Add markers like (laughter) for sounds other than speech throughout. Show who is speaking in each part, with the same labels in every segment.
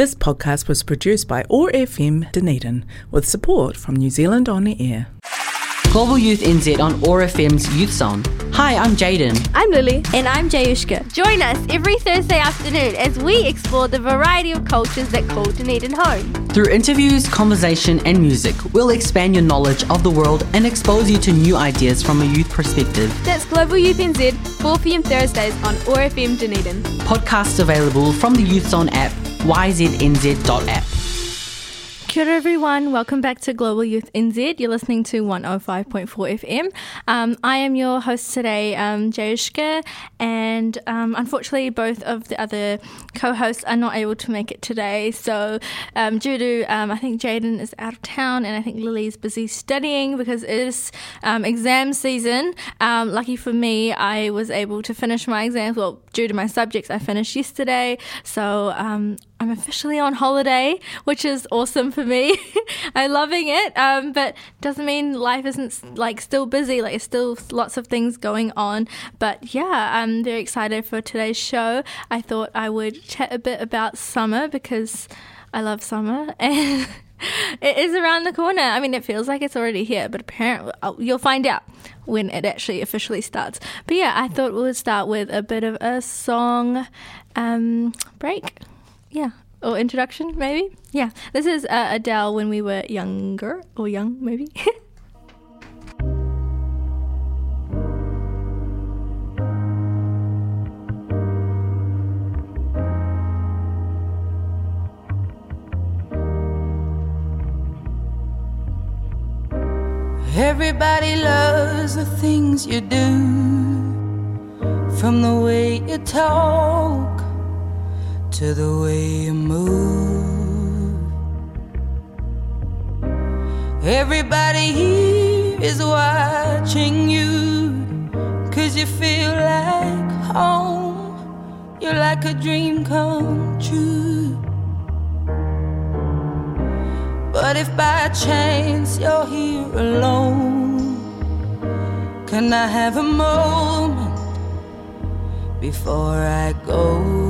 Speaker 1: This podcast was produced by OAR FM Dunedin with support from New Zealand On the Air.
Speaker 2: Global Youth NZ on OAR FM's Youth Zone. Hi, I'm Jaden.
Speaker 3: I'm Lily.
Speaker 4: And I'm Jayushka. Join us every Thursday afternoon as we explore the variety of cultures that call Dunedin home.
Speaker 2: Through interviews, conversation, and music, we'll expand your knowledge of the world and expose you to new ideas from a youth perspective.
Speaker 3: That's Global Youth NZ, 4 pm Thursdays on OAR FM Dunedin.
Speaker 2: Podcasts available from the Youth Zone app, yznz.app.
Speaker 3: Kia ora everyone, welcome back to Global Youth NZ. You're listening to 105.4 FM. Um, I am your host today, um, Jayushka, and um, unfortunately, both of the other co hosts are not able to make it today. So, um, due to, um, I think Jaden is out of town, and I think Lily's busy studying because it is um, exam season. Um, lucky for me, I was able to finish my exams. Well, due to my subjects, I finished yesterday. So, I'm officially on holiday, which is awesome for me. (laughs) I'm loving it, um, but doesn't mean life isn't like still busy. Like, still lots of things going on. But yeah, I'm very excited for today's show. I thought I would chat a bit about summer because I love summer and. (laughs) it is around the corner. I mean, it feels like it's already here, but apparently uh, you'll find out when it actually officially starts. But yeah, I thought we would start with a bit of a song um, break yeah. Or introduction maybe? Yeah. This is uh, adele when we were younger or young maybe? (laughs)
Speaker 5: Everybody loves the things you do, from the way you talk to the way you move. Everybody here is watching you, cause you feel like home. You're like a dream come true. But if by chance you're here alone, can I have a moment before I go?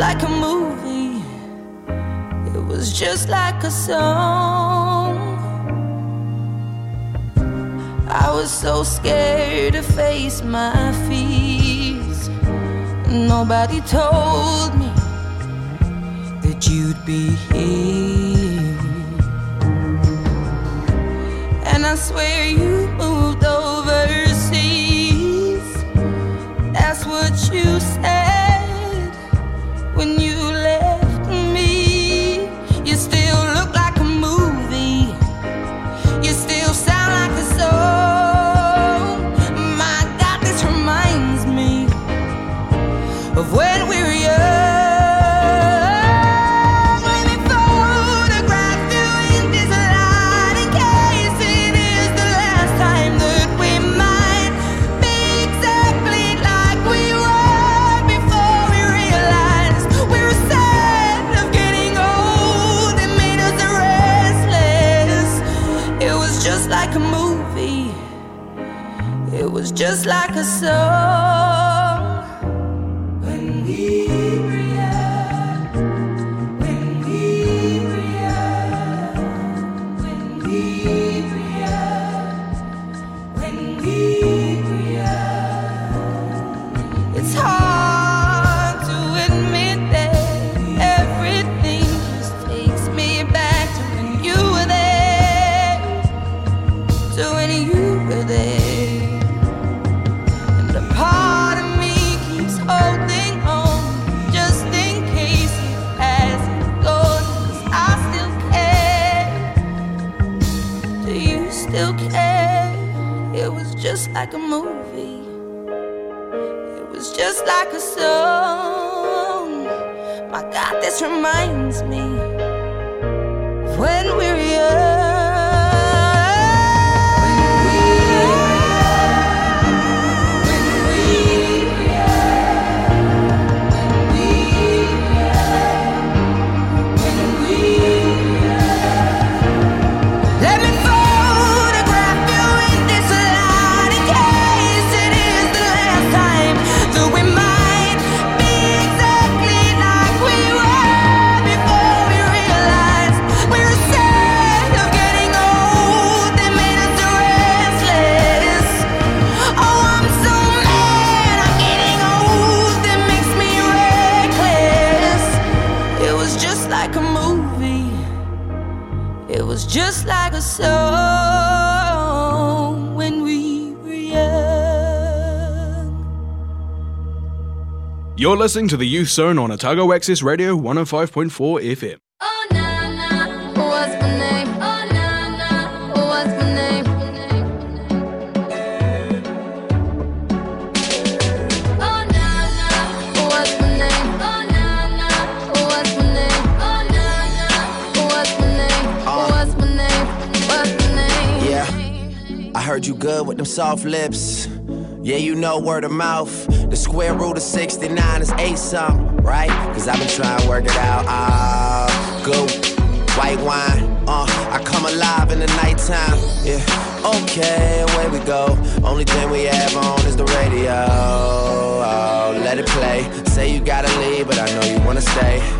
Speaker 5: Like a movie. It was just like a song. I was so scared to face my fears. Nobody told me that you'd be here. And I swear you like a movie. It was just like a song. My God, this reminds me when we
Speaker 6: You're listening to the Youth Zone on Otago Access Radio 105.4 FM.
Speaker 5: Oh na na, what's my name? Oh na na, what's my name? Oh na na, what's my name? Oh na na, what's my name? Oh na na, what's my name? What's my name? What's my name?
Speaker 7: Yeah. I heard you good with them soft lips. Yeah, you know word of mouth. The square root of 69 is 8 something, right? Cause I've been trying to work it out. Ah, good. White wine, uh, I come alive in the nighttime. Yeah, okay, away we go. Only thing we have on is the radio. Oh, let it play. Say you gotta leave, but I know you wanna stay.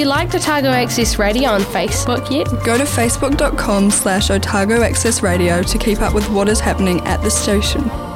Speaker 5: you
Speaker 8: liked Otago Access Radio on Facebook yet?
Speaker 9: Go to facebook.com slash Otago Access Radio to keep up with what is happening at the station.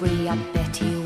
Speaker 10: Free, I bet he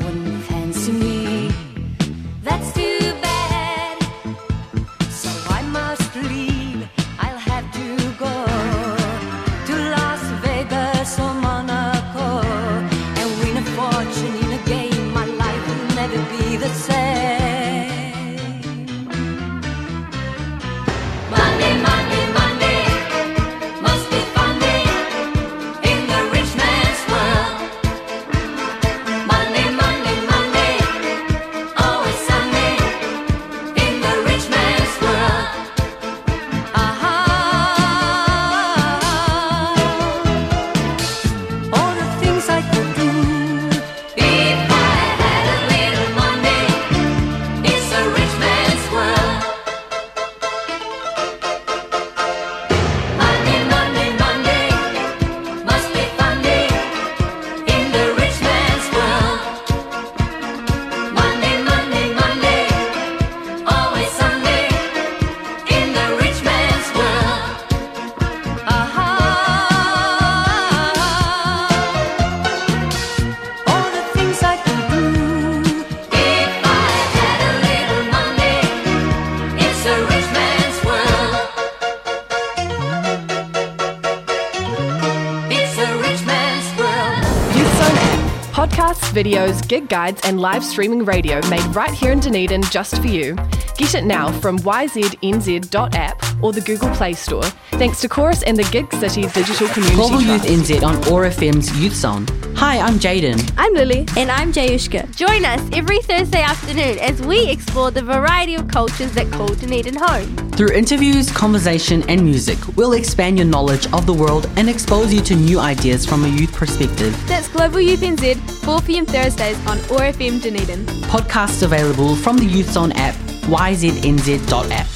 Speaker 8: gig guides, and live streaming radio made right here in Dunedin just for you. Get it now from yznz.app or the Google Play Store. Thanks to Chorus and the Gig City Digital Community
Speaker 2: Global
Speaker 8: Trust.
Speaker 2: Youth NZ on OAR FM's Youth Zone. Hi, I'm Jaden.
Speaker 4: I'm Lily. And I'm Jayushka. Join us every Thursday afternoon as we explore the variety of cultures that call Dunedin home.
Speaker 2: Through interviews, conversation, and music, we'll expand your knowledge of the world and expose you to new ideas from a youth perspective.
Speaker 11: That's Global Youth NZ, 4 pm Thursdays on OAR FM Dunedin.
Speaker 2: Podcasts available from the Youth Zone app, yznz.app.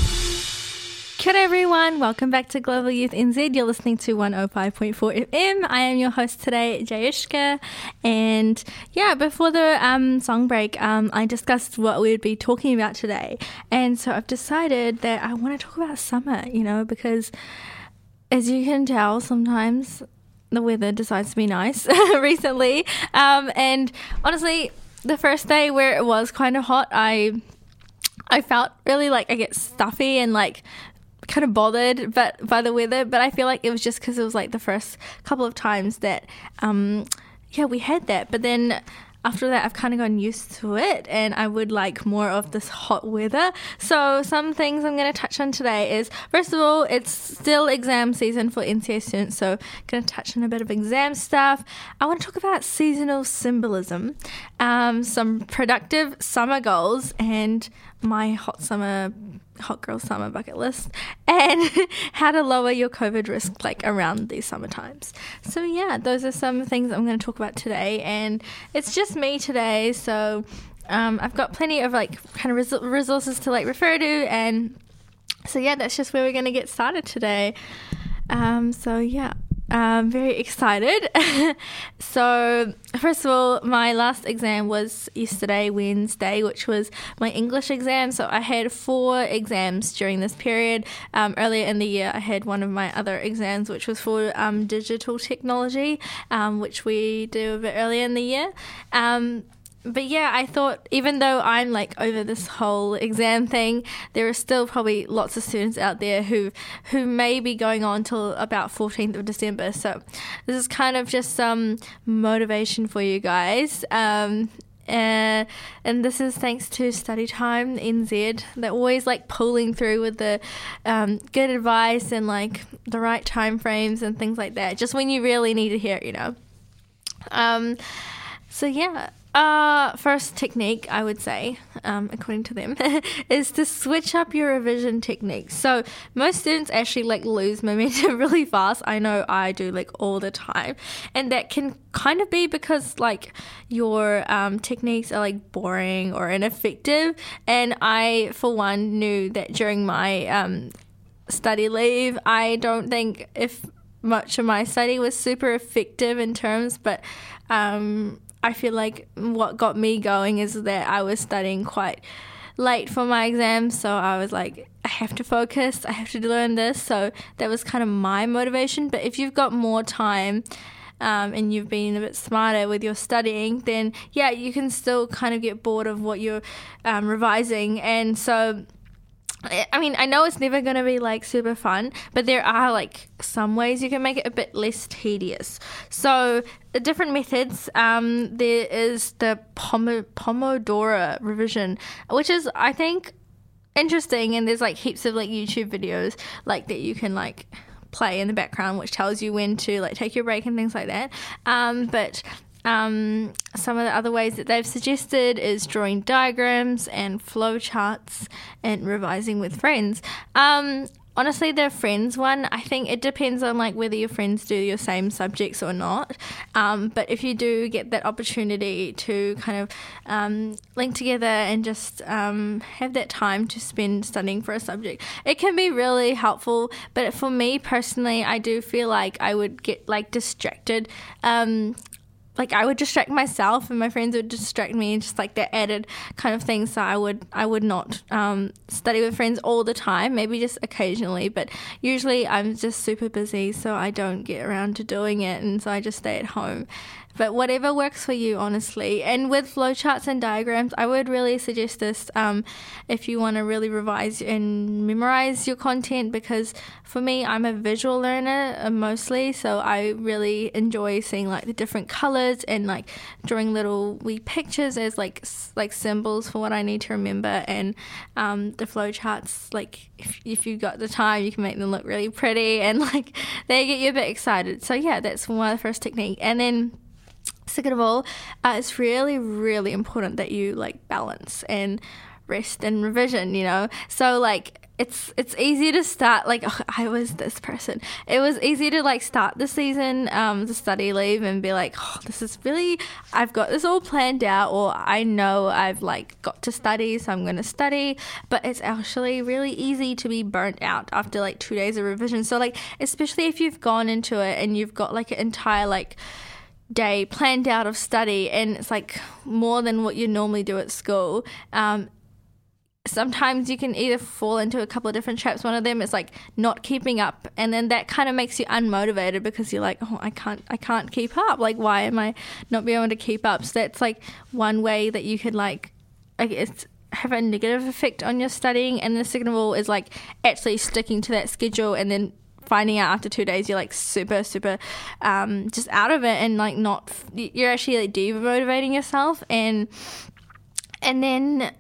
Speaker 3: Kia everyone, welcome back to Global Youth NZ. You're listening to 105.4 FM. I am your host today, Jayushka. And yeah, before the um, song break, um, I discussed what we would be talking about today. And so I've decided that I want to talk about summer, you know, because as you can tell, sometimes the weather decides to be nice (laughs) recently. Um, and honestly, the first day where it was kind of hot, I I felt really like I get stuffy and like kind of bothered but by the weather but I feel like it was just because it was like the first couple of times that um yeah we had that. But then after that I've kind of gotten used to it and I would like more of this hot weather. So some things I'm going to touch on today is first of all it's still exam season for NCEA students so I'm going to touch on a bit of exam stuff. I want to talk about seasonal symbolism um, some productive summer goals and my hot summer hot girl summer bucket list and (laughs) how to lower your covid risk like around these summer times so yeah those are some things i'm going to talk about today and it's just me today so um, I've got plenty of like kind of res- resources to like refer to, and so yeah, that's just where we're gonna get started today. Um, so yeah, I'm very excited. (laughs) so, first of all, my last exam was yesterday, Wednesday, which was my English exam. So, I had four exams during this period. Um, earlier in the year, I had one of my other exams, which was for um, digital technology, um, which we do a bit earlier in the year. But yeah, I thought even though I'm like over this whole exam thing, there are still probably lots of students out there who who may be going on till about 14th of December. So this is kind of just some motivation for you guys. Um, uh, and this is thanks to Study Time NZ. They're always like pulling through with the um, good advice and like the right time frames and things like that. Just when you really need to hear it, you know. Um, so yeah, uh, first technique, I would say, um, according to them, (laughs) is to switch up your revision techniques. So most students actually like lose momentum (laughs) really fast. I know I do like all the time, and that can kind of be because like your um, techniques are like boring or ineffective. And I, for one, knew that during my um, study leave, I don't think if much of my study was super effective in terms, but um, I feel like what got me going is that I was studying quite late for my exams, so I was like, I have to focus, I have to learn this. So that was kind of my motivation. But if you've got more time, um, and you've been a bit smarter with your studying, then yeah, you can still kind of get bored of what you're um, revising. And so I mean, I know it's never going to be like super fun, but there are like some ways you can make it a bit less tedious. So, different methods. Um, there is the Pom- Pomodoro revision, which is, I think, interesting. And there's like heaps of like YouTube videos like that you can like play in the background, which tells you when to like take your break and things like that. Um, but um, some of the other ways that they've suggested is drawing diagrams and flowcharts and revising with friends. Um, honestly, the friends one, I think it depends on like whether your friends do your same subjects or not. Um, but if you do get that opportunity to kind of um, link together and just um, have that time to spend studying for a subject, it can be really helpful. But for me personally, I do feel like I would get like distracted um, like I would distract myself and my friends would distract me and just like that added kind of things so I would I would not um, study with friends all the time maybe just occasionally but usually I'm just super busy so I don't get around to doing it and so I just stay at home but whatever works for you, honestly. And with flowcharts and diagrams, I would really suggest this um, if you want to really revise and memorize your content because for me, I'm a visual learner uh, mostly, so I really enjoy seeing like the different colors and like drawing little wee pictures as like like symbols for what I need to remember. And um, the flowcharts, like if, if you've got the time, you can make them look really pretty and (laughs) like they get you a bit excited. So yeah, that's one of the first technique. And then Second of all, uh, it's really, really important that you like balance and rest and revision, you know? So, like, it's it's easy to start like oh, (laughs) I was this person. It was easy to like start the season, um, the study leave, and be like, oh, this is really I've got this all planned out, or I know I've like got to study, so I'm to study. But it's actually really easy to be burnt out after like two days of revision. So like, especially if you've gone into it and you've got like an entire like day planned out of study and it's like more than what you normally do at school. Um, sometimes you can either fall into a couple of different traps one of them is like not keeping up and then that kind of makes you unmotivated because you're like oh i can't i can't keep up. Like why am i not being able to keep up? So that's like one way that you could like i guess have a negative effect on your studying and the second of all is like actually sticking to that schedule and then finding out after two days you're like super super um, just out of it and like not you're actually like demotivating yourself. And and then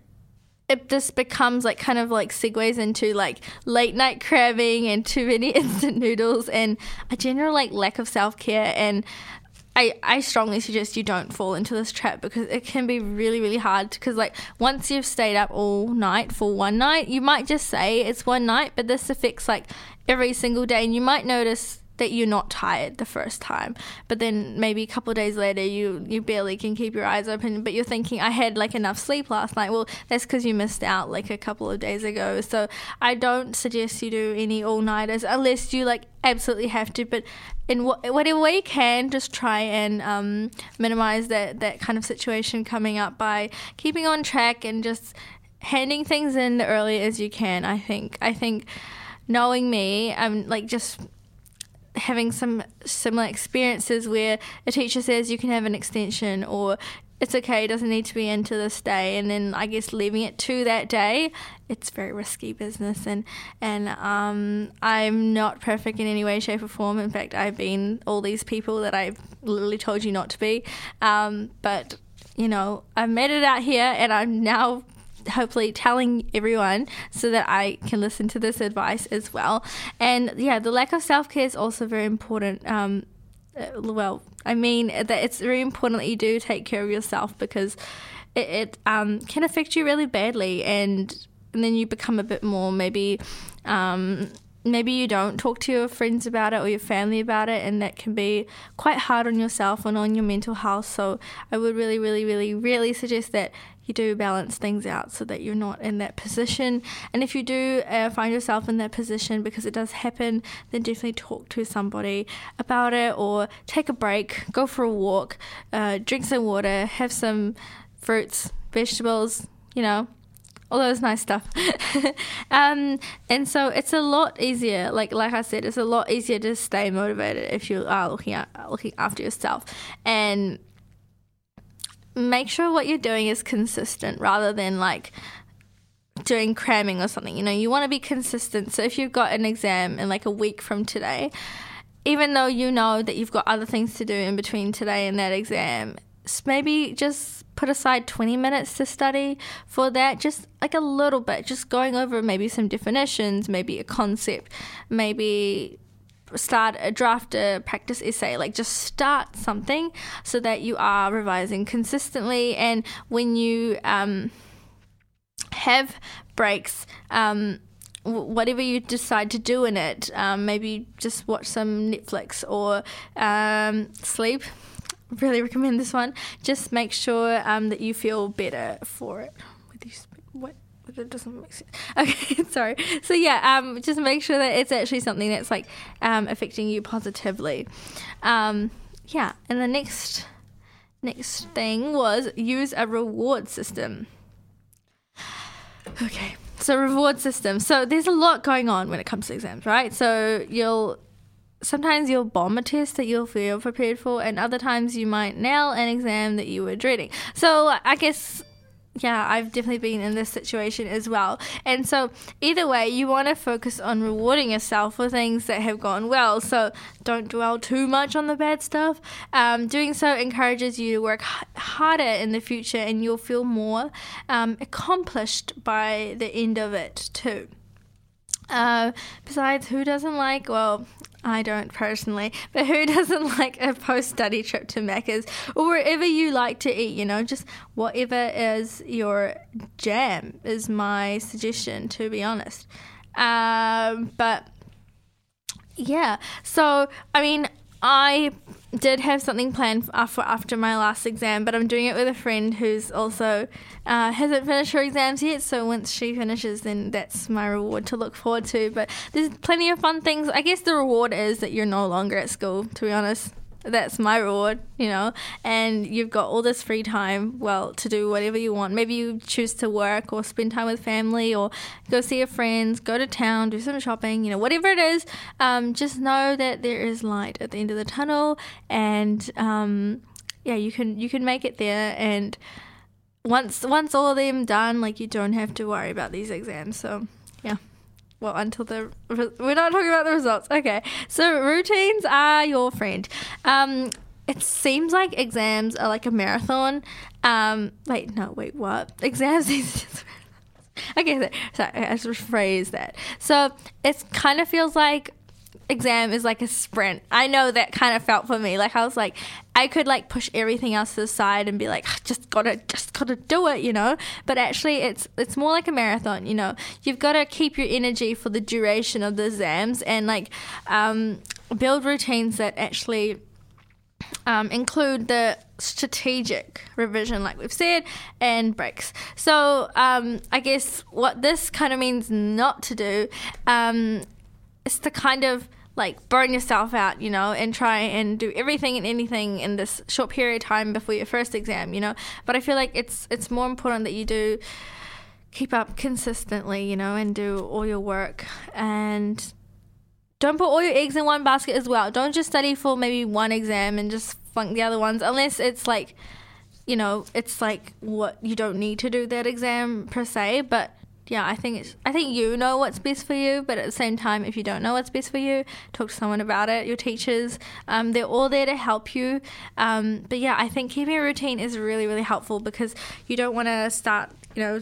Speaker 3: it just becomes like kind of like segues into like late night crabbing and too many (laughs) instant noodles and a general like lack of self care and I, I strongly suggest you don't fall into this trap because it can be really really hard because like once you've stayed up all night for one night you might just say it's one night but this affects like every single day and you might notice that you're not tired the first time, but then maybe a couple days later you you barely can keep your eyes open, but you're thinking I had like enough sleep last night. Well, that's because you missed out like a couple of days ago. So I don't suggest you do any all nighters unless you like absolutely have to. But in wh- whatever way you can, just try and um, minimize that that kind of situation coming up by keeping on track and just handing things in the early as you can. I think. I think knowing me, I'm like just having some similar experiences where a teacher says you can have an extension or it's okay, it doesn't need to be into this day, and then I guess leaving it to that day, it's very risky business, and and um, I'm not perfect in any way, shape, or form. In fact, I've been all these people that I've literally told you not to be, um, but you know, I've made it out here, and I'm now hopefully telling everyone so that I can listen to this advice as well. And yeah, the lack of self care is also very important. Um, uh, well, I mean that it's very important that you do take care of yourself because it, it um, can affect you really badly, and, and then you become a bit more maybe. Um, maybe you don't talk to your friends about it or your family about it, and that can be quite hard on yourself and on your mental health. So, I would really, really, really, really suggest that you do balance things out so that you're not in that position. And if you do uh, find yourself in that position because it does happen, then definitely talk to somebody about it or take a break, go for a walk, uh, drink some water, have some fruits, vegetables, you know, all those nice stuff. (laughs) um, and so it's a lot easier. Like like I said, it's a lot easier to stay motivated if you are looking at looking after yourself. And make sure what you're doing is consistent rather than like doing cramming or something. You know, you want to be consistent. So if you've got an exam in like a week from today, even though you know that you've got other things to do in between today and that exam, maybe just put aside 20 minutes to study for that, just like a little bit, just going over maybe some definitions, maybe a concept, maybe start a draft a practice essay like just start something so that you are revising consistently. And when you um, have breaks um, whatever you decide to do in it um, maybe just watch some netflix or um, sleep really recommend this one. Just make sure um, that you feel better for it what that doesn't make sense. (laughs) Okay, (laughs) sorry. So yeah, um, just make sure that it's actually something that's like um, affecting you positively. Um, yeah, and the next next thing was use a reward system. Okay, so reward system. So there's a lot going on when it comes to exams, right? So you'll sometimes you'll bomb a test that you'll feel prepared for, and other times you might nail an exam that you were dreading. So I guess yeah, I've definitely been in this situation as well. And so, either way, you want to focus on rewarding yourself for things that have gone well. So, don't dwell too much on the bad stuff. Um, doing so encourages you to work h- harder in the future, and you'll feel more um, accomplished by the end of it, too. Uh, besides, who doesn't like, well, I don't personally, but who (laughs) doesn't like a post study trip to Macca's or wherever you like to eat? You know, just whatever is your jam is my suggestion, to be honest. Um, but yeah, so I mean, I did have something planned after after my last exam, but I'm doing it with a friend who's also uh, hasn't finished her exams yet. So once she finishes, then that's my reward to look forward to. But there's plenty of fun things. I guess the reward is that you're no longer at school. To be honest, that's my reward, you know, and you've got all this free time, well, to do whatever you want. Maybe you choose to work or spend time with family or go see your friends, go to town, do some shopping, you know, whatever it is. Um, just know that there is light at the end of the tunnel, and um, yeah, you can you can make it there. And once once all of them done, like you don't have to worry about these exams. So well until the we're not talking about the results. Okay. So routines are your friend. Um it seems like exams are like a marathon. Um wait no wait what? (laughs) Exams okay sorry i just rephrase that. So it kind of feels like exam is like a sprint. I know that kind of felt for me. Like I was like, I could like push everything else to the side and be like, just gotta, just gotta do it, you know. But actually, it's it's more like a marathon. You know, you've got to keep your energy for the duration of the exams, and like, um, build routines that actually um, include the strategic revision, like we've said, and breaks. So um, I guess what this kind of means not to do um, is to kind of like burn yourself out, you know, and try and do everything and anything in this short period of time before your first exam, you know. But I feel like it's it's more important that you do keep up consistently, you know, and do all your work and don't put all your eggs in one basket as well. Don't just study for maybe one exam and just flunk the other ones unless it's like you know, it's like what you don't need to do that exam per se, but yeah, I think it's I think you know what's best for you, but at the same time, if you don't know what's best for you, talk to someone about it. Your teachers, um, they're all there to help you. Um, but yeah, I think keeping a routine is really really helpful because you don't want to start, you know.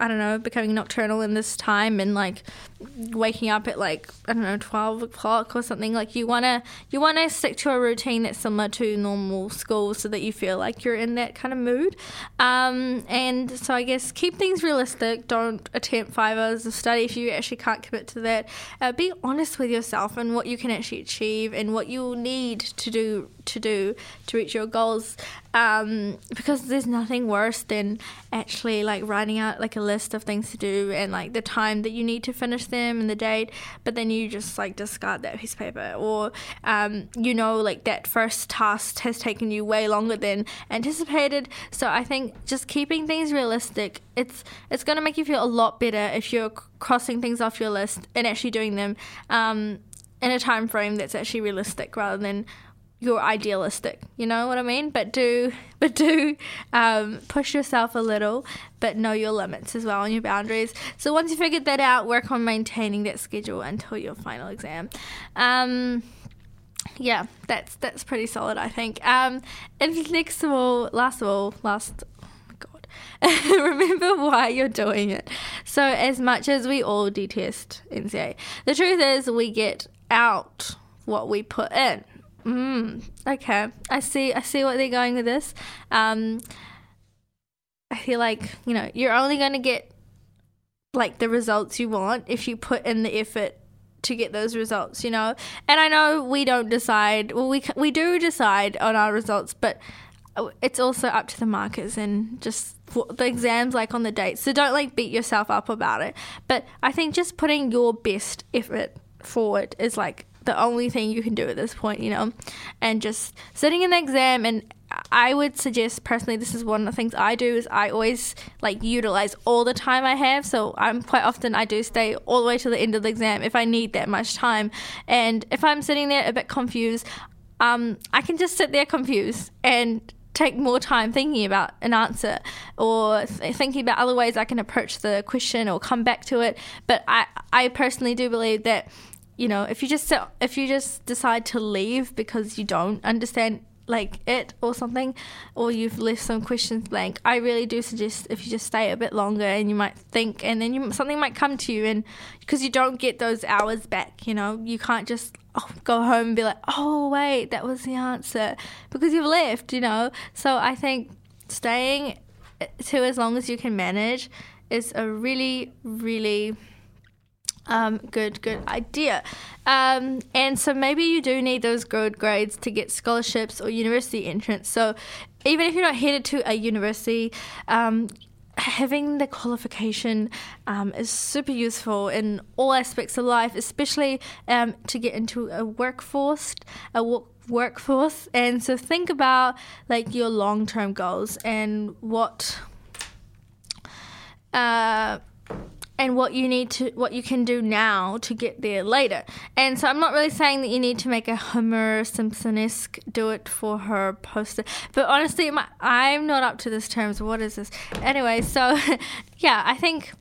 Speaker 3: I don't know, becoming nocturnal in this time and like waking up at like I don't know twelve o'clock or something. Like you wanna you wanna stick to a routine that's similar to normal school, so that you feel like you're in that kind of mood. Um, and so I guess keep things realistic. Don't attempt five hours of study if you actually can't commit to that. Uh, be honest with yourself and what you can actually achieve and what you need to do to do to reach your goals. Um, because there's nothing worse than actually like writing out like a list of things to do and like the time that you need to finish them and the date, but then you just like discard that piece of paper, or um, you know, like that first task has taken you way longer than anticipated. So I think just keeping things realistic, it's it's gonna make you feel a lot better if you're crossing things off your list and actually doing them um, in a time frame that's actually realistic rather than you're idealistic you know what i mean but do but do um, push yourself a little but know your limits as well and your boundaries so once you figured that out work on maintaining that schedule until your final exam um, yeah that's that's pretty solid i think um, and next of all last of all last oh (laughs) remember why you're doing it. So, as much as we all detest NCEA, the truth is we get out what we put in. Mm, okay, I see. I see what they're going with this. Um, I feel like you know you're only going to get like the results you want if you put in the effort to get those results. You know, and I know we don't decide. Well, we we do decide on our results, but it's also up to the markers and just the exams like on the date. So don't like beat yourself up about it. But I think just putting your best effort forward is like the only thing you can do at this point, you know, and just sitting in the exam. And I would suggest personally, this is one of the things I do is I always like utilize all the time I have. So I'm quite often I do stay all the way to the end of the exam if I need that much time. And if I'm sitting there a bit confused, um, I can just sit there confused and take more time thinking about an answer or th- thinking about other ways I can approach the question or come back to it. But I, I personally do believe that you know, if you just if you just decide to leave because you don't understand like it or something, or you've left some questions blank, I really do suggest if you just stay a bit longer and you might think, and then you, something might come to you, and because you don't get those hours back, you know, you can't just oh, go home and be like, oh wait, that was the answer because you've left, you know. So I think staying to as long as you can manage is a really, really um, good, good idea. Um, and so maybe you do need those good grades to get scholarships or university entrance. So even if you're not headed to a university, um, having the qualification um, is super useful in all aspects of life, especially um, to get into a workforce, a work workforce. And so think about like your long term goals and what. Uh, and what you need to what you can do now to get there later. And so I'm not really saying that you need to make a Homer Simpson-esque do it for her poster, but honestly, my, I'm not up to this terms. What is this? Anyway, so (laughs) yeah, I think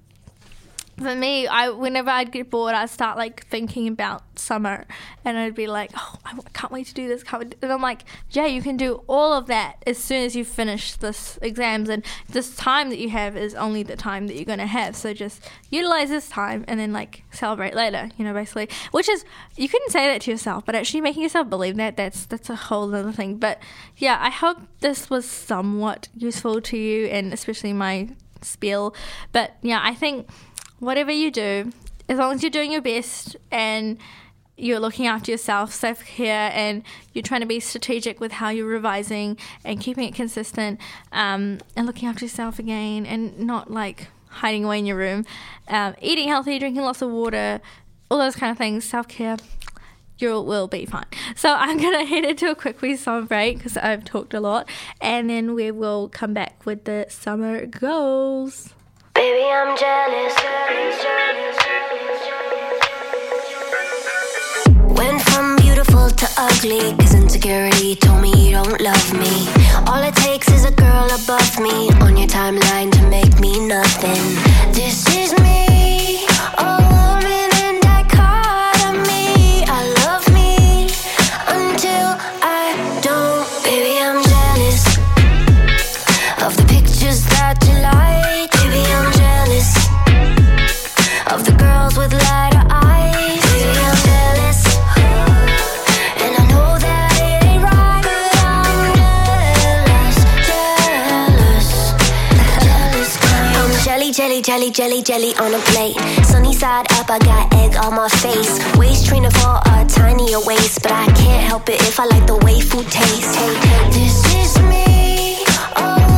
Speaker 3: for me, I whenever I'd get bored, I'd start like thinking about summer, and I'd be like, "Oh, I can't wait to do this." Can't wait. And I'm like, "Jay, you can do all of that as soon as you finish this exams, and this time that you have is only the time that you're gonna have. So just utilize this time, and then like celebrate later. You know, basically, which is you couldn't say that to yourself, but actually making yourself believe that that's that's a whole other thing. But yeah, I hope this was somewhat useful to you, and especially my spiel. But yeah, I think whatever you do, as long as you're doing your best and you're looking after yourself, self care, and you're trying to be strategic with how you're revising and keeping it consistent um, and looking after yourself again and not like hiding away in your room. Um, eating healthy, drinking lots of water, all those kind of things, self care. You will be fine. So I'm (laughs) gonna head into a quick wee song break because I've talked a lot, and then we will come back with the summer goals.
Speaker 12: Baby, I'm jealous. Went from beautiful to ugly, cause insecurity told me you don't love me. All it takes is a girl above me on your timeline to make me nothing. This is me, jelly, jelly, jelly, jelly, jelly on a plate. Sunny side up, I got egg on my face. Waist trainer for a tinier waist, but I can't help it if I like the way food tastes. Hey, hey, this is me, a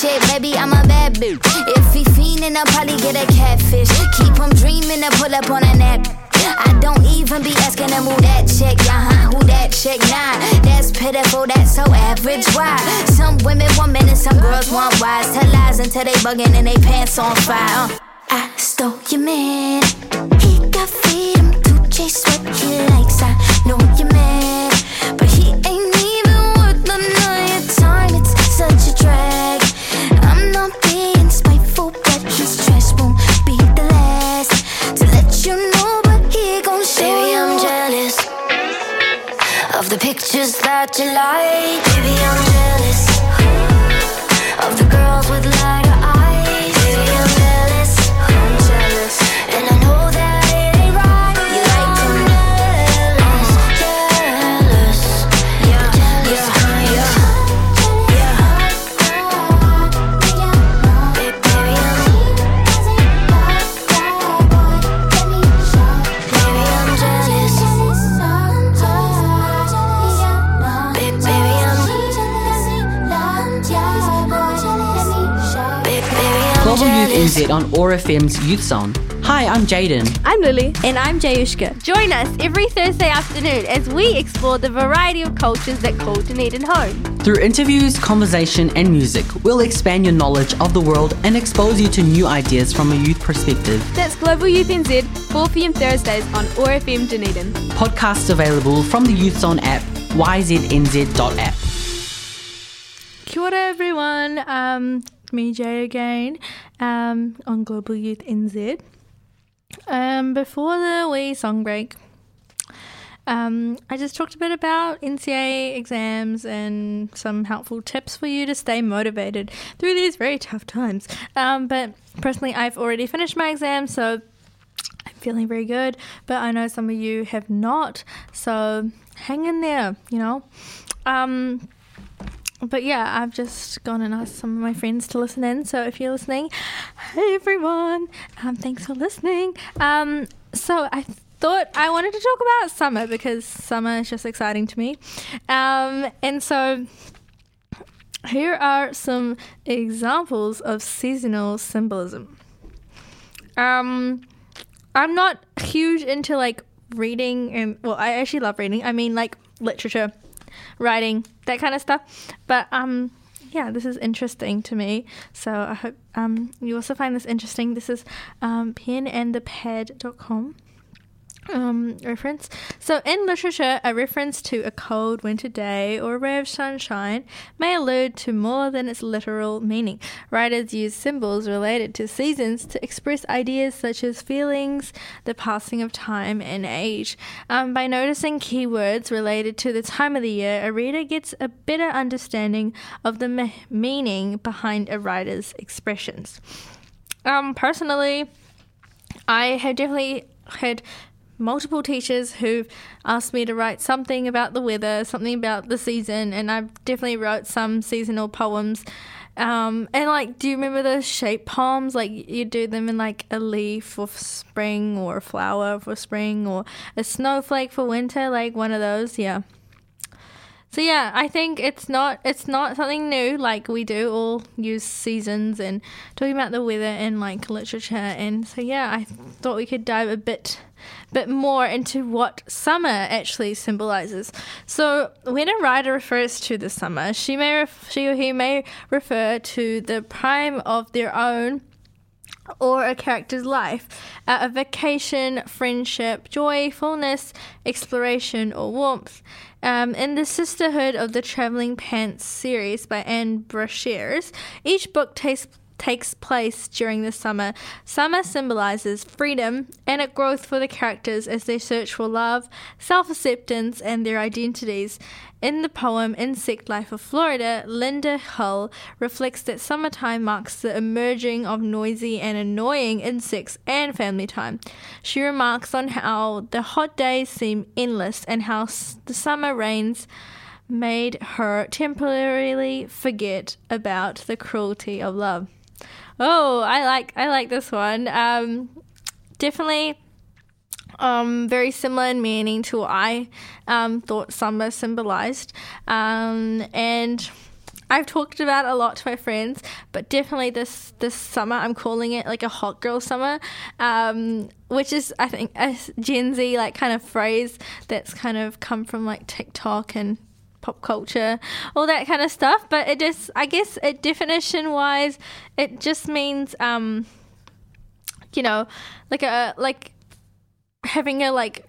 Speaker 13: chick, baby. I'm a bad bitch. If he fiendin', I'll probably get a catfish. Keep him dreamin' to pull up on a nap. I don't even be asking him who that chick, uh huh, who that chick, nah. That's pitiful, that's so average. Why? Some women want men and some girls want wives. Tell lies until they bugging and they pants on fire. Uh. I stole your man. He got freedom to chase what he likes. I know you're mad, but he ain't even worth none the
Speaker 12: pictures that you like. Baby, I'm jealous
Speaker 2: Global NZ on OAR FM's Youth Zone. Hi, I'm Jaden.
Speaker 11: I'm Lily.
Speaker 4: And I'm Jayushka. Join us every Thursday afternoon as we explore the variety of cultures that call Dunedin home.
Speaker 2: Through interviews, conversation, and music, we'll expand your knowledge of the world and expose you to new ideas from a youth perspective.
Speaker 11: That's Global Youth NZ, 4 p.m. Thursdays on OAR FM Dunedin.
Speaker 2: Podcasts available from the Youth Zone app, yznz.app.
Speaker 3: Kia ora, everyone. Um, me, Jay, again um, on Global Youth NZ. Um, before the wee song break, um, I just talked a bit about NCEA exams and some helpful tips for you to stay motivated through these very tough times. Um, but personally, I've already finished my exam, so I'm feeling very good. But I know some of you have not, so hang in there, you know. Um, but yeah, I've just gone and asked some of my friends to listen in. So if you're listening, hey everyone, um, thanks for listening. Um, so I thought I wanted to talk about summer because summer is just exciting to me. Um, and so here are some examples of seasonal symbolism. Um, I'm not huge into like reading and well, I actually love reading. I mean like literature, writing, that kind of stuff. But um yeah, this is interesting to me. So I hope um you also find this interesting. This is um penandthepad.com. um, reference. So, in literature, a reference to a cold winter day or a ray of sunshine may allude to more than its literal meaning. Writers use symbols related to seasons to express ideas such as feelings, the passing of time, and age. Um, by noticing keywords related to the time of the year, a reader gets a better understanding of the me- meaning behind a writer's expressions. Um, personally, I have definitely had multiple teachers who've asked me to write something about the weather, something about the season, and I've definitely wrote some seasonal poems. Um, and like, do you remember those shape poems? Like, you do them in like a leaf for spring, or a flower for spring, or a snowflake for winter, like one of those. Yeah. So yeah, I think it's not it's not something new. Like we do all use seasons and talking about the weather and like literature, and so yeah, I thought we could dive a bit bit more into what summer actually symbolizes. So when a writer refers to the summer, she may ref- she or he may refer to the prime of their own or a character's life, a vacation, friendship, joy, fullness, exploration, or warmth. Um, in the Sisterhood of the Traveling Pants series by Ann Brashares, each book takes takes place during the summer. Summer symbolizes freedom and a growth for the characters as they search for love, self acceptance, and their identities. In the poem Insect Life of Florida, Lynda Hull reflects that summertime marks the emerging of noisy and annoying insects and family time. She remarks on how the hot days seem endless and how the summer rains made her temporarily forget about the cruelty of love. Oh, I like I like this one. Um, definitely um, very similar in meaning to what I um, thought summer symbolized. Um, and I've talked about a lot to my friends, but definitely this this summer I'm calling it like a hot girl summer, um, which is I think a Gen Z like kind of phrase that's kind of come from like TikTok and pop culture, all that kind of stuff. But it just, I guess, it definition wise, it just means, um, you know, like a like having a like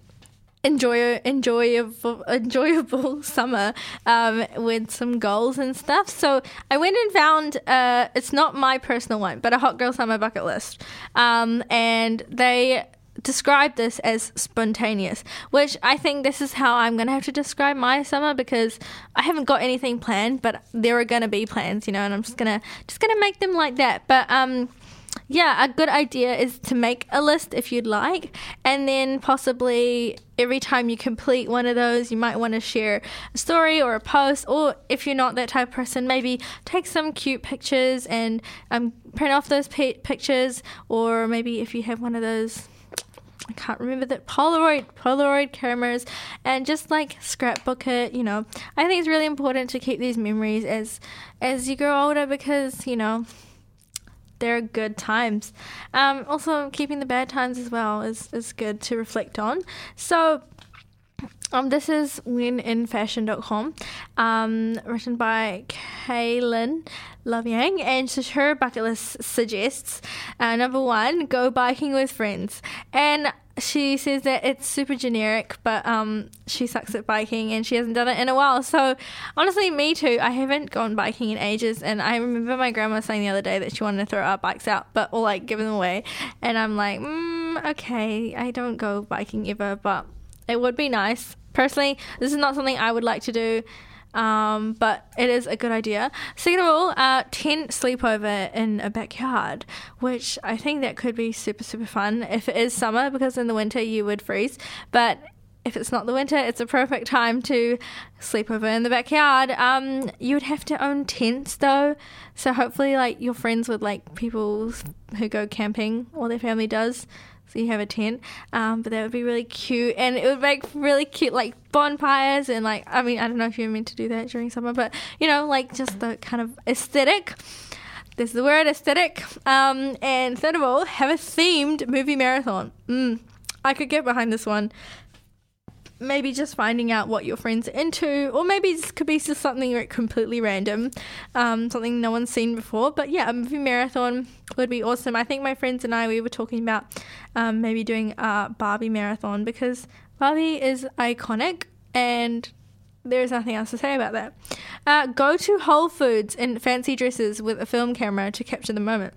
Speaker 3: enjoy enjoyable enjoyable (laughs) summer um, with some goals and stuff. So I went and found uh, it's not my personal one, but a hot girl summer bucket list, um, and they describe this as spontaneous, which I think this is how I'm going to have to describe my summer because I haven't got anything planned, but there are going to be plans, you know, and I'm just going to just going to make them like that. But um yeah, a good idea is to make a list if you'd like, and then possibly every time you complete one of those, you might want to share a story or a post, or if you're not that type of person, maybe take some cute pictures and um, print off those pictures, or maybe if you have one of those I can't remember that Polaroid Polaroid cameras and just like scrapbook it, you know. I think it's really important to keep these memories as as you grow older because, you know, they're good times. Um, also keeping the bad times as well is, is good to reflect on. So um, this is wininfashion.com, um, written by Kaylin Yang, and so her bucket list suggests uh, number one, go biking with friends. And she says that it's super generic, but um, she sucks at biking and she hasn't done it in a while. So, honestly, me too. I haven't gone biking in ages, and I remember my grandma saying the other day that she wanted to throw our bikes out, but or like give them away. And I'm like, mm, okay, I don't go biking ever, but it would be nice. Personally, this is not something I would like to do. Um, but it is a good idea. Second of all, uh, tent sleepover in a backyard, which I think that could be super super fun if it is summer because in the winter you would freeze. But if it's not the winter, it's a perfect time to sleep over in the backyard. Um, you would have to own tents though, so hopefully, like your friends with like people who go camping or their family does you have a tent. Um, but that would be really cute, and it would make really cute like bonfires and like I mean I don't know if you're meant to do that during summer, but you know like just the kind of aesthetic. This is the word aesthetic. Um, and third of all, have a themed movie marathon. Mm, I could get behind this one. Maybe just finding out what your friends are into, or maybe this could be just something completely random, um, something no one's seen before. But yeah, a movie marathon would be awesome. I think my friends and I we were talking about um, maybe doing a Barbie marathon because Barbie is iconic and there's nothing else to say about that. Uh, go to Whole Foods in fancy dresses with a film camera to capture the moment.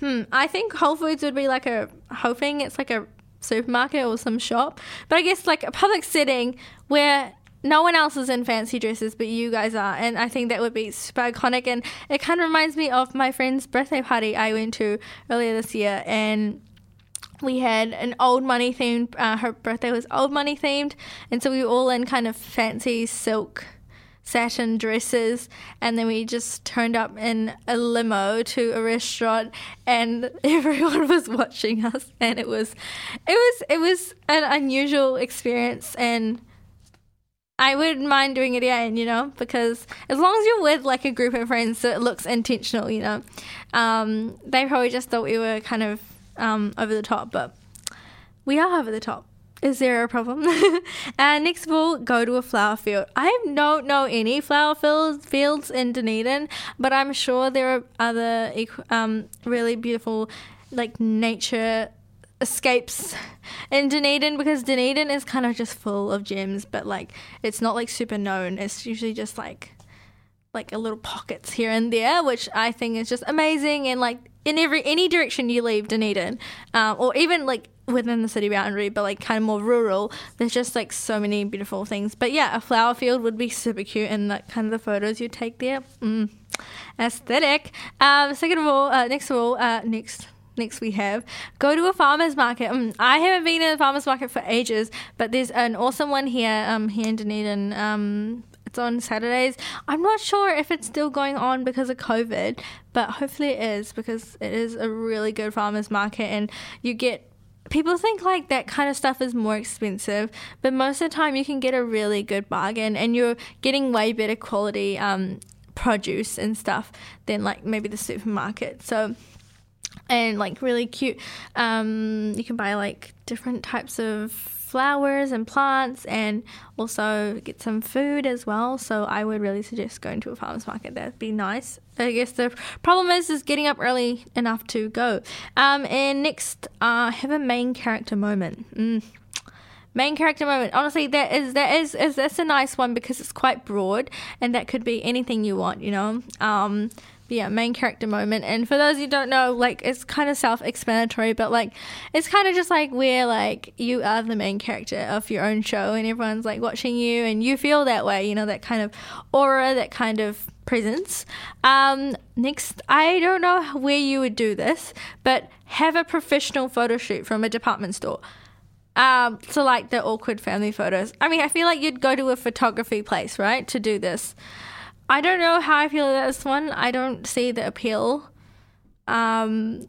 Speaker 3: Hmm, I think Whole Foods would be like a hoping it's like a supermarket or some shop, but I guess like a public setting where no one else is in fancy dresses but you guys are. And i think that would be super iconic. And it kind of reminds me of my friend's birthday party i went to earlier this year. And we had an old money themed uh, her birthday was old money themed and so we were all in kind of fancy silk satin dresses and then we just turned up in a limo to a restaurant and (laughs) everyone was watching us and it was it was it was an unusual experience and I wouldn't mind doing it again, you know, because as long as you're with like a group of friends so it looks intentional, you know. Um, they probably just thought we were kind of um, over the top, but we are over the top. Is there a problem? and (laughs) next of all, go to a flower field. I don't know any flower fields fields in Dunedin, but I'm sure there are other um, really beautiful like nature escapes in Dunedin because Dunedin is kind of just full of gems, but like it's not like super known. It's usually just like like a little pockets here and there, which I think is just amazing. And like in every any direction you leave Dunedin, um, or even like within the city boundary, but like kind of more rural, there's just like so many beautiful things. But yeah, a flower field would be super cute, and like kind of the photos you take there, mm, aesthetic. Um, second of all, uh, next of all, uh, next next we have go to a farmers market. Um, i haven't been in a farmers market for ages but there's an awesome one here um, here in dunedin. Um, it's on saturdays. I'm not sure if it's still going on because of covid but hopefully it is because it is a really good farmers market and you get people think like that kind of stuff is more expensive, but most of the time you can get a really good bargain and you're getting way better quality um, produce and stuff than like maybe the supermarket. So and like really cute. Um, you can buy like different types of flowers and plants and also get some food as well. So I would really suggest going to a farmer's market. That'd be nice. I guess the problem is is getting up early enough to go. Um, and next, uh, have a main character moment. Mm. Main character moment. Honestly, that is that is, is that's a nice one because it's quite broad and that could be anything you want. You know. Um, yeah, main character moment. And for those who don't know, like it's kind of self-explanatory, but like it's kind of just like where like you are the main character of your own show, and everyone's like watching you, and you feel that way. You know that kind of aura, that kind of presence. Um, next, I don't know where you would do this, but have a professional photo shoot from a department store. Um, so like the awkward family photos. I mean, I feel like you'd go to a photography place, right, to do this. I don't know how I feel about this one. I don't see the appeal. Um,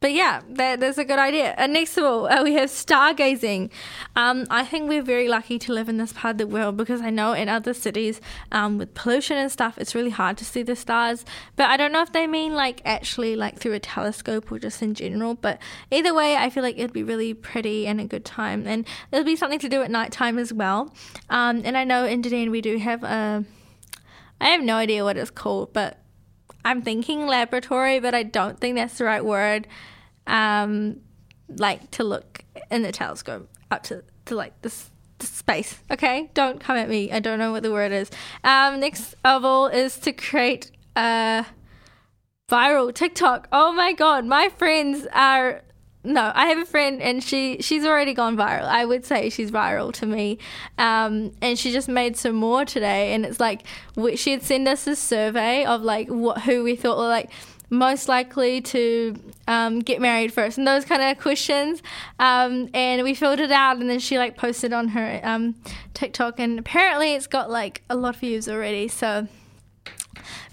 Speaker 3: but yeah, that, that's a good idea. And next of all, (laughs) uh, we have stargazing. Um, I think we're very lucky to live in this part of the world because I know in other cities um, with pollution and stuff, it's really hard to see the stars. But I don't know if they mean like actually like through a telescope or just in general. But either way, I feel like it'd be really pretty and a good time. And there'll be something to do at night time as well. Um, and I know in Dunedin we do have a I have no idea what it's called, but I'm thinking laboratory, but I don't think that's the right word. Um, like to look in the telescope up to, to like this space. Okay, don't come at me. I don't know what the word is. Um, next of all is to create a viral TikTok. Oh my god, my friends are no, I have a friend and she she's already gone viral. I would say she's viral to me, um, and she just made some more today. And it's like she had sent us a survey of like what who we thought were like most likely to um, get married first and those kind of questions um, and we filled it out and then she like posted on her um, tiktok and apparently it's got like a lot of views already so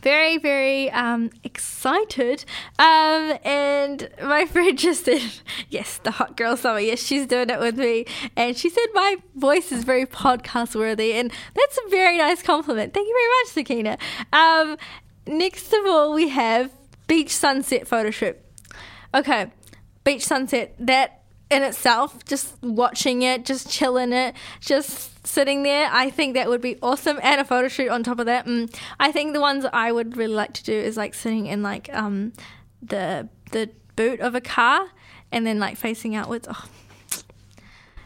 Speaker 3: very, very um, excited. Um, and my (laughs) friend just said, Yes, the hot girl summer. Yes, she's doing it with me. And she said, My voice is very podcast worthy. And that's a very nice compliment. Thank you very much, Sakina. Um, next of all, we have beach sunset photo shoot. Okay, beach sunset. That in itself, just watching it, just chilling it, just sitting there, I think that would be awesome. And a photo shoot on top of that. Mm, I think the ones I would really like to do is like sitting in like um, the the boot of a car and then like facing outwards. Oh,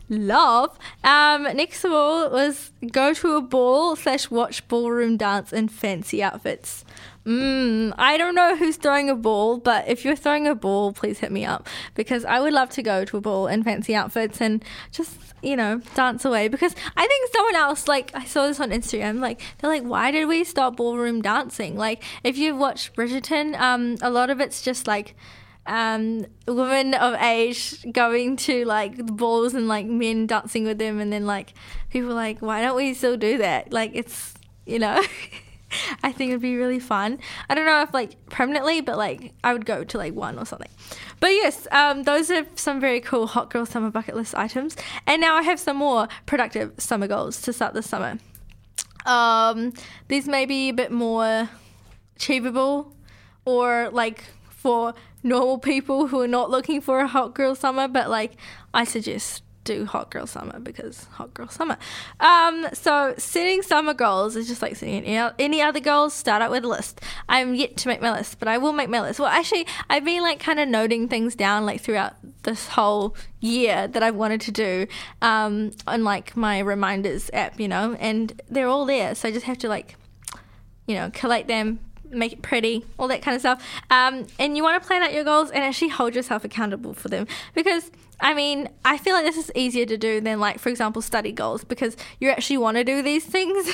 Speaker 3: love. Um, next of all was go to a ball slash watch ballroom dance in fancy outfits. Mm, I don't know who's throwing a ball, but if you're throwing a ball, please hit me up because I would love to go to a ball in fancy outfits and just you know dance away. Because I think someone else, like I saw this on Instagram, like they're like, why did we stop ballroom dancing? Like if you watch Bridgerton, um, a lot of it's just like um, women of age going to like balls and like men dancing with them, and then like people like, why don't we still do that? Like it's you know. (laughs) (laughs) I think it'd be really fun. I don't know if like permanently, but like I would go to like one or something. But yes, um, those are some very cool hot girl summer bucket list items. And now I have some more productive summer goals to start this summer. Um, these may be a bit more achievable or like for normal people who are not looking for a hot girl summer, but like I suggest do hot girl summer because hot girl summer. Um, so setting summer goals is just like setting any, other goals. Start out with a list. I'm yet to make my list, but I will make my list. Well, actually, I've been like kind of noting things down like throughout this whole year that I've wanted to do um, on like my reminders app, you know, and they're all there. So I just have to like, you know, collate them, make it pretty, all that kind of stuff. Um, and you want to plan out your goals and actually hold yourself accountable for them because. I mean, I feel like this is easier to do than, like, for example, study goals because you actually want to do these things.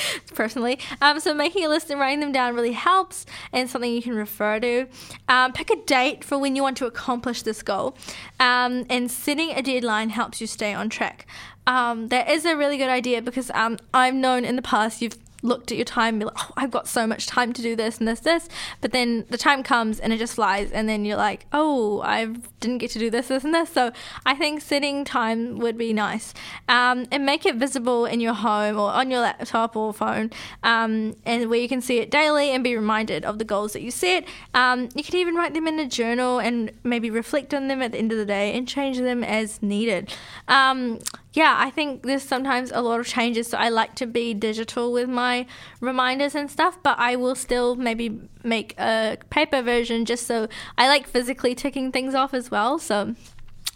Speaker 3: (laughs) personally. Um, so making a list and writing them down really helps and something you can refer to. Um, pick a date for when you want to accomplish this goal. Um, and setting a deadline helps you stay on track. Um, that is a really good idea because um, I've known in the past you've looked at your time and be like, oh, I've got so much time to do this and this, this. But then the time comes and it just flies, and then you're like, oh, I didn't get to do this, this, and this. So I think setting time would be nice. Um, and make it visible in your home or on your laptop or phone, um, and where you can see it daily and be reminded of the goals that you set. Um, you can even write them in a journal and maybe reflect on them at the end of the day and change them as needed. Um, yeah, I think there's sometimes a lot of changes. So I like to be digital with my reminders and stuff, but I will still maybe make a paper version just so I like physically ticking things off as well. So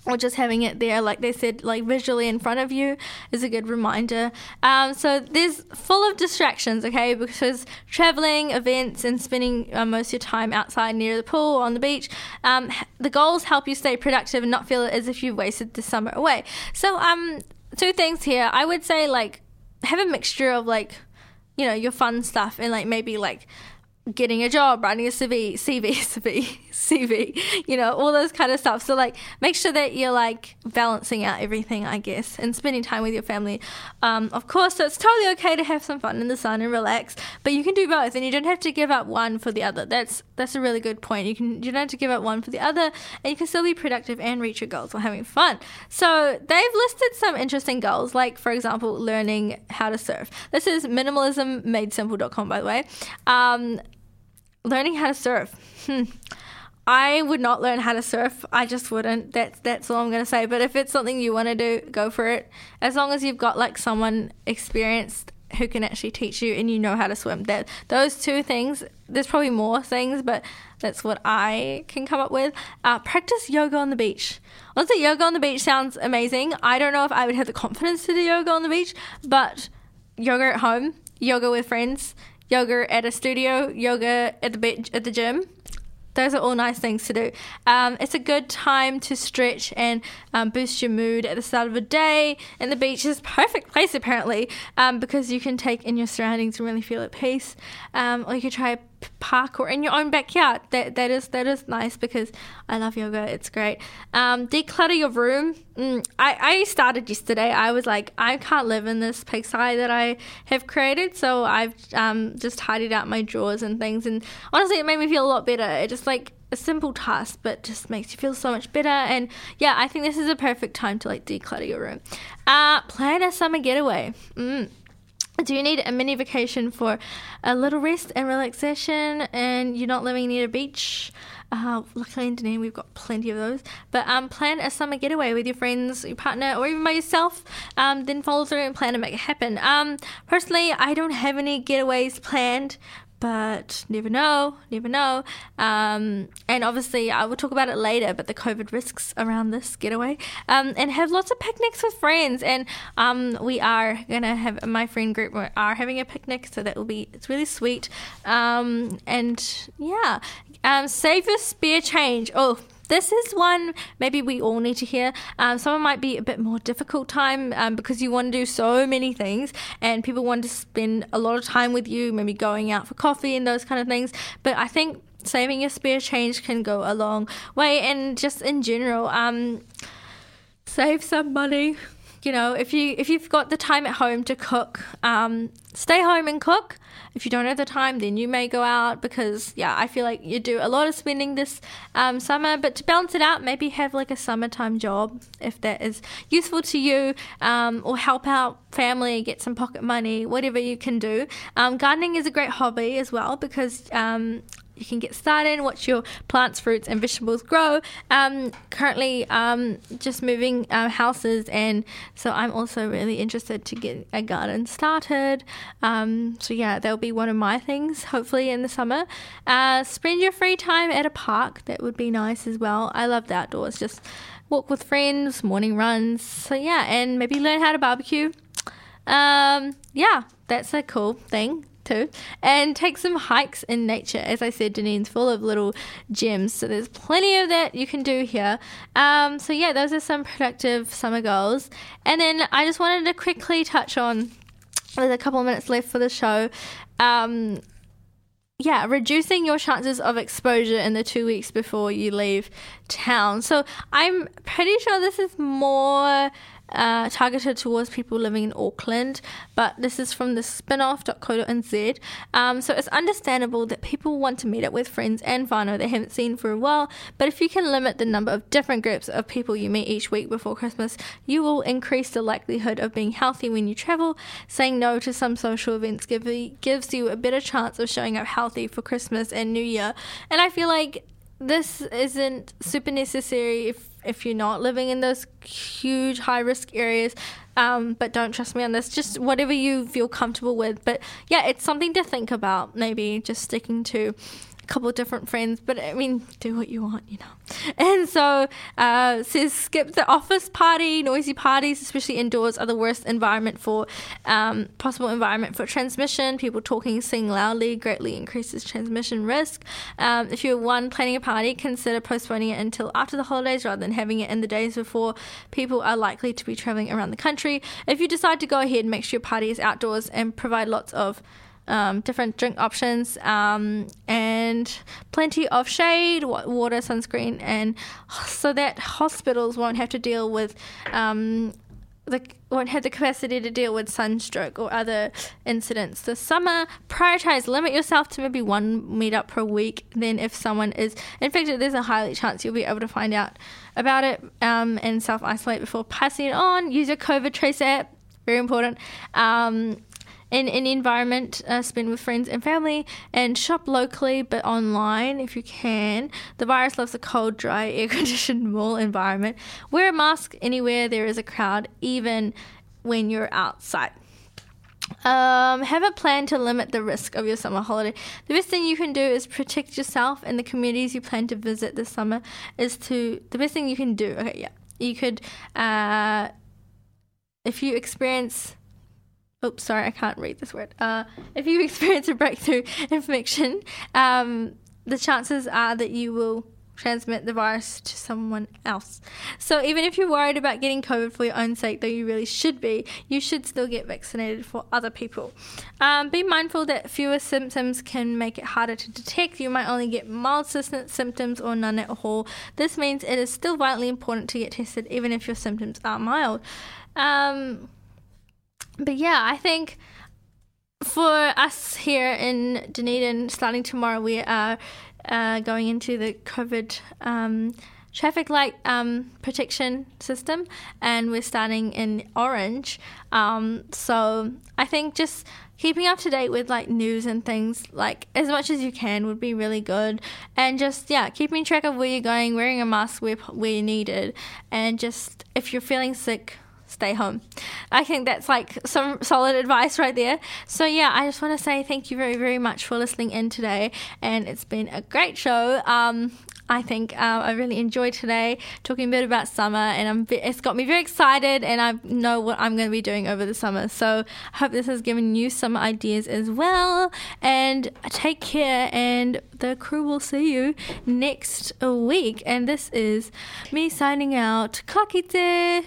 Speaker 3: or just having it there, like they said, like visually in front of you is a good reminder. Um, so there's full of distractions, okay, because traveling, events, and spending uh, most of your time outside near the pool or on the beach, um, the goals help you stay productive and not feel as if you've wasted the summer away. So, um, two things here. I would say like have a mixture of like, you know, your fun stuff and like maybe like getting a job, writing a CV, CV, (laughs) CV, CV, you know, all those kind of stuff. So like, make sure that you're like balancing out everything, I guess, and spending time with your family. Um, of course, so it's totally okay to have some fun in the sun and relax, but you can do both, and you don't have to give up one for the other. That's that's a really good point. You can you don't have to give up one for the other, and you can still be productive and reach your goals while having fun. So they've listed some interesting goals, like for example, learning how to surf. This is minimalismmadesimple.com, by the way. Um, learning how to surf. Hmm. I would not learn how to surf. I just wouldn't. That's that's all I'm gonna say. But if it's something you want to do, go for it. As long as you've got like someone experienced who can actually teach you and you know how to swim. That those two things. There's probably more things, but that's what I can come up with. Uh, practice yoga on the beach. Honestly, yoga on the beach sounds amazing. I don't know if I would have the confidence to do yoga on the beach, but yoga at home, yoga with friends yoga at a studio, yoga at the beach, at the gym. Those are all nice things to do. Um, it's a good time to stretch and um, boost your mood at the start of the day. And the beach is a perfect place apparently um, because you can take in your surroundings and really feel at peace. Um, or you could try park or in your own backyard. That that is that is nice because I love yoga. It's great. Um, declutter your room. Mm, I I started yesterday. I was like I can't live in this pigsty that I have created, so I've um, just tidied out my drawers and things. And honestly, it made me feel a lot better. It just like a simple task, but just makes you feel so much better. And yeah, I think this is a perfect time to like declutter your room. Uh, plan a summer getaway. Mm do you need a mini vacation for a little rest and relaxation and you're not living near a beach? Uh, luckily in Dunedin we've got plenty of those. But um, plan a summer getaway with your friends, your partner, or even by yourself. Um, then follow through and plan to make it happen. Um, personally, I don't have any getaways planned but never know, never know. Um, and obviously, I will talk about it later, but the COVID risks around this getaway. Um, and have lots of picnics with friends. And um, we are going to have, my friend group are having a picnic, so that will be, it's really sweet. Um, and yeah, um, save your spare change. Oh, this is one maybe we all need to hear. Um, might be a bit more difficult time um, because you want to do so many things and people want to spend a lot of time with you, maybe going out for coffee and those kind of things. But I think saving your spare change can go a long way and just in general, um, save some money. You know, if you if you've got the time at home to cook, um, stay home and cook if you don't have the time, then you may go out because, yeah, I feel like you do a lot of spending this um, summer. But to balance it out, maybe have like a summertime job if that is useful to you, um, or help out family, get some pocket money, whatever you can do. Um, gardening is a great hobby as well because um, you can get started, and watch your plants, fruits, and vegetables grow. Um, currently, um, just moving uh, houses, and so I'm also really interested to get a garden started. Um, so, yeah, that'll be one of my things, hopefully, in the summer. Uh, spend your free time at a park, that would be nice as well. I love the outdoors, just walk with friends, morning runs. So, yeah, and maybe learn how to barbecue. Um, yeah, that's a cool thing too. And take some hikes in nature. As I said, Dunedin's full of little gems, so there's plenty of that you can do here. Um, so yeah, those are some productive summer goals. And then I just wanted to quickly touch on. There's a couple of minutes left for the show. Um, yeah, reducing your chances of exposure in the two weeks before you leave town. So I'm pretty sure this is more uh, targeted towards people living in Auckland, but this is from the spinoff.co.nz. Um, so it's understandable that people want to meet up with friends and whānau they haven't seen for a while, but if you can limit the number of different groups of people you meet each week before Christmas, you will increase the likelihood of being healthy when you travel. Saying no to some social events give, gives you a better chance of showing up healthy for Christmas and New Year. And I feel like this isn't super necessary if if you're not living in those huge high risk areas. Um, but don't trust me on this. Just whatever you feel comfortable with. But yeah, it's something to think about. Maybe just sticking to couple different friends, but I mean, do what you want, you know. And so uh, says skip the office party, noisy parties, especially indoors, are the worst environment for um, possible environment for transmission. People talking, singing loudly greatly increases transmission risk. Um, if you're one planning a party, consider postponing it until after the holidays rather than having it in the days before people are likely to be traveling around the country. If you decide to go ahead, make sure your party is outdoors and provide lots of um, different drink options, um, and plenty of shade, water, sunscreen, and so that hospitals won't have to deal with. Um, the, won't have the capacity to deal with sunstroke or other incidents. This summer, prioritize, limit yourself to maybe one meetup per week. Then, if someone is infected, there's a high chance you'll be able to find out about it um, and self isolate before passing it on. Use your COVID Trace app, very important. Um, in an environment, uh, spend with friends and family, and shop locally but online if you can. The virus loves a cold, dry, (laughs) air conditioned mall environment. Wear a mask anywhere there is a crowd, even when you're outside. Um, have a plan to limit the risk of your summer holiday. The best thing you can do is protect yourself and the communities you plan to visit this summer. Is to the best thing you can do. Okay, yeah, you could. Uh, if you experience oops, sorry, I can't read this word. Uh, if you (laughs) experience a breakthrough (laughs) infection, um, the chances are that you will transmit the virus to someone else. So even if you're worried about getting COVID for your own sake, though you really should be, you should still get vaccinated for other people. Um, be mindful that fewer symptoms can make it harder to detect. You might only get mild symptoms or none at all. This means it is still vitally important to get tested, even if your symptoms are mild. Um, but yeah, I think for us here in Dunedin, starting tomorrow, we are uh, going into the COVID um, traffic light um, protection system, and we're starting in orange. Um, so I think just keeping up to date with like news and things like as much as you can would be really good and just yeah keeping track of where you're going wearing a mask where, where needed and just if you're feeling sick stay home i think that's like some solid advice right there so yeah i just want to say thank you very very much for listening in today and it's been a great show um, I think um, I really enjoyed today talking a bit about summer, and I'm, it's got me very excited, and I know what I'm going to be doing over the summer. So I hope this has given you some ideas as well. And take care, and the crew will see you next week. And this is me signing out.
Speaker 5: Ka kite!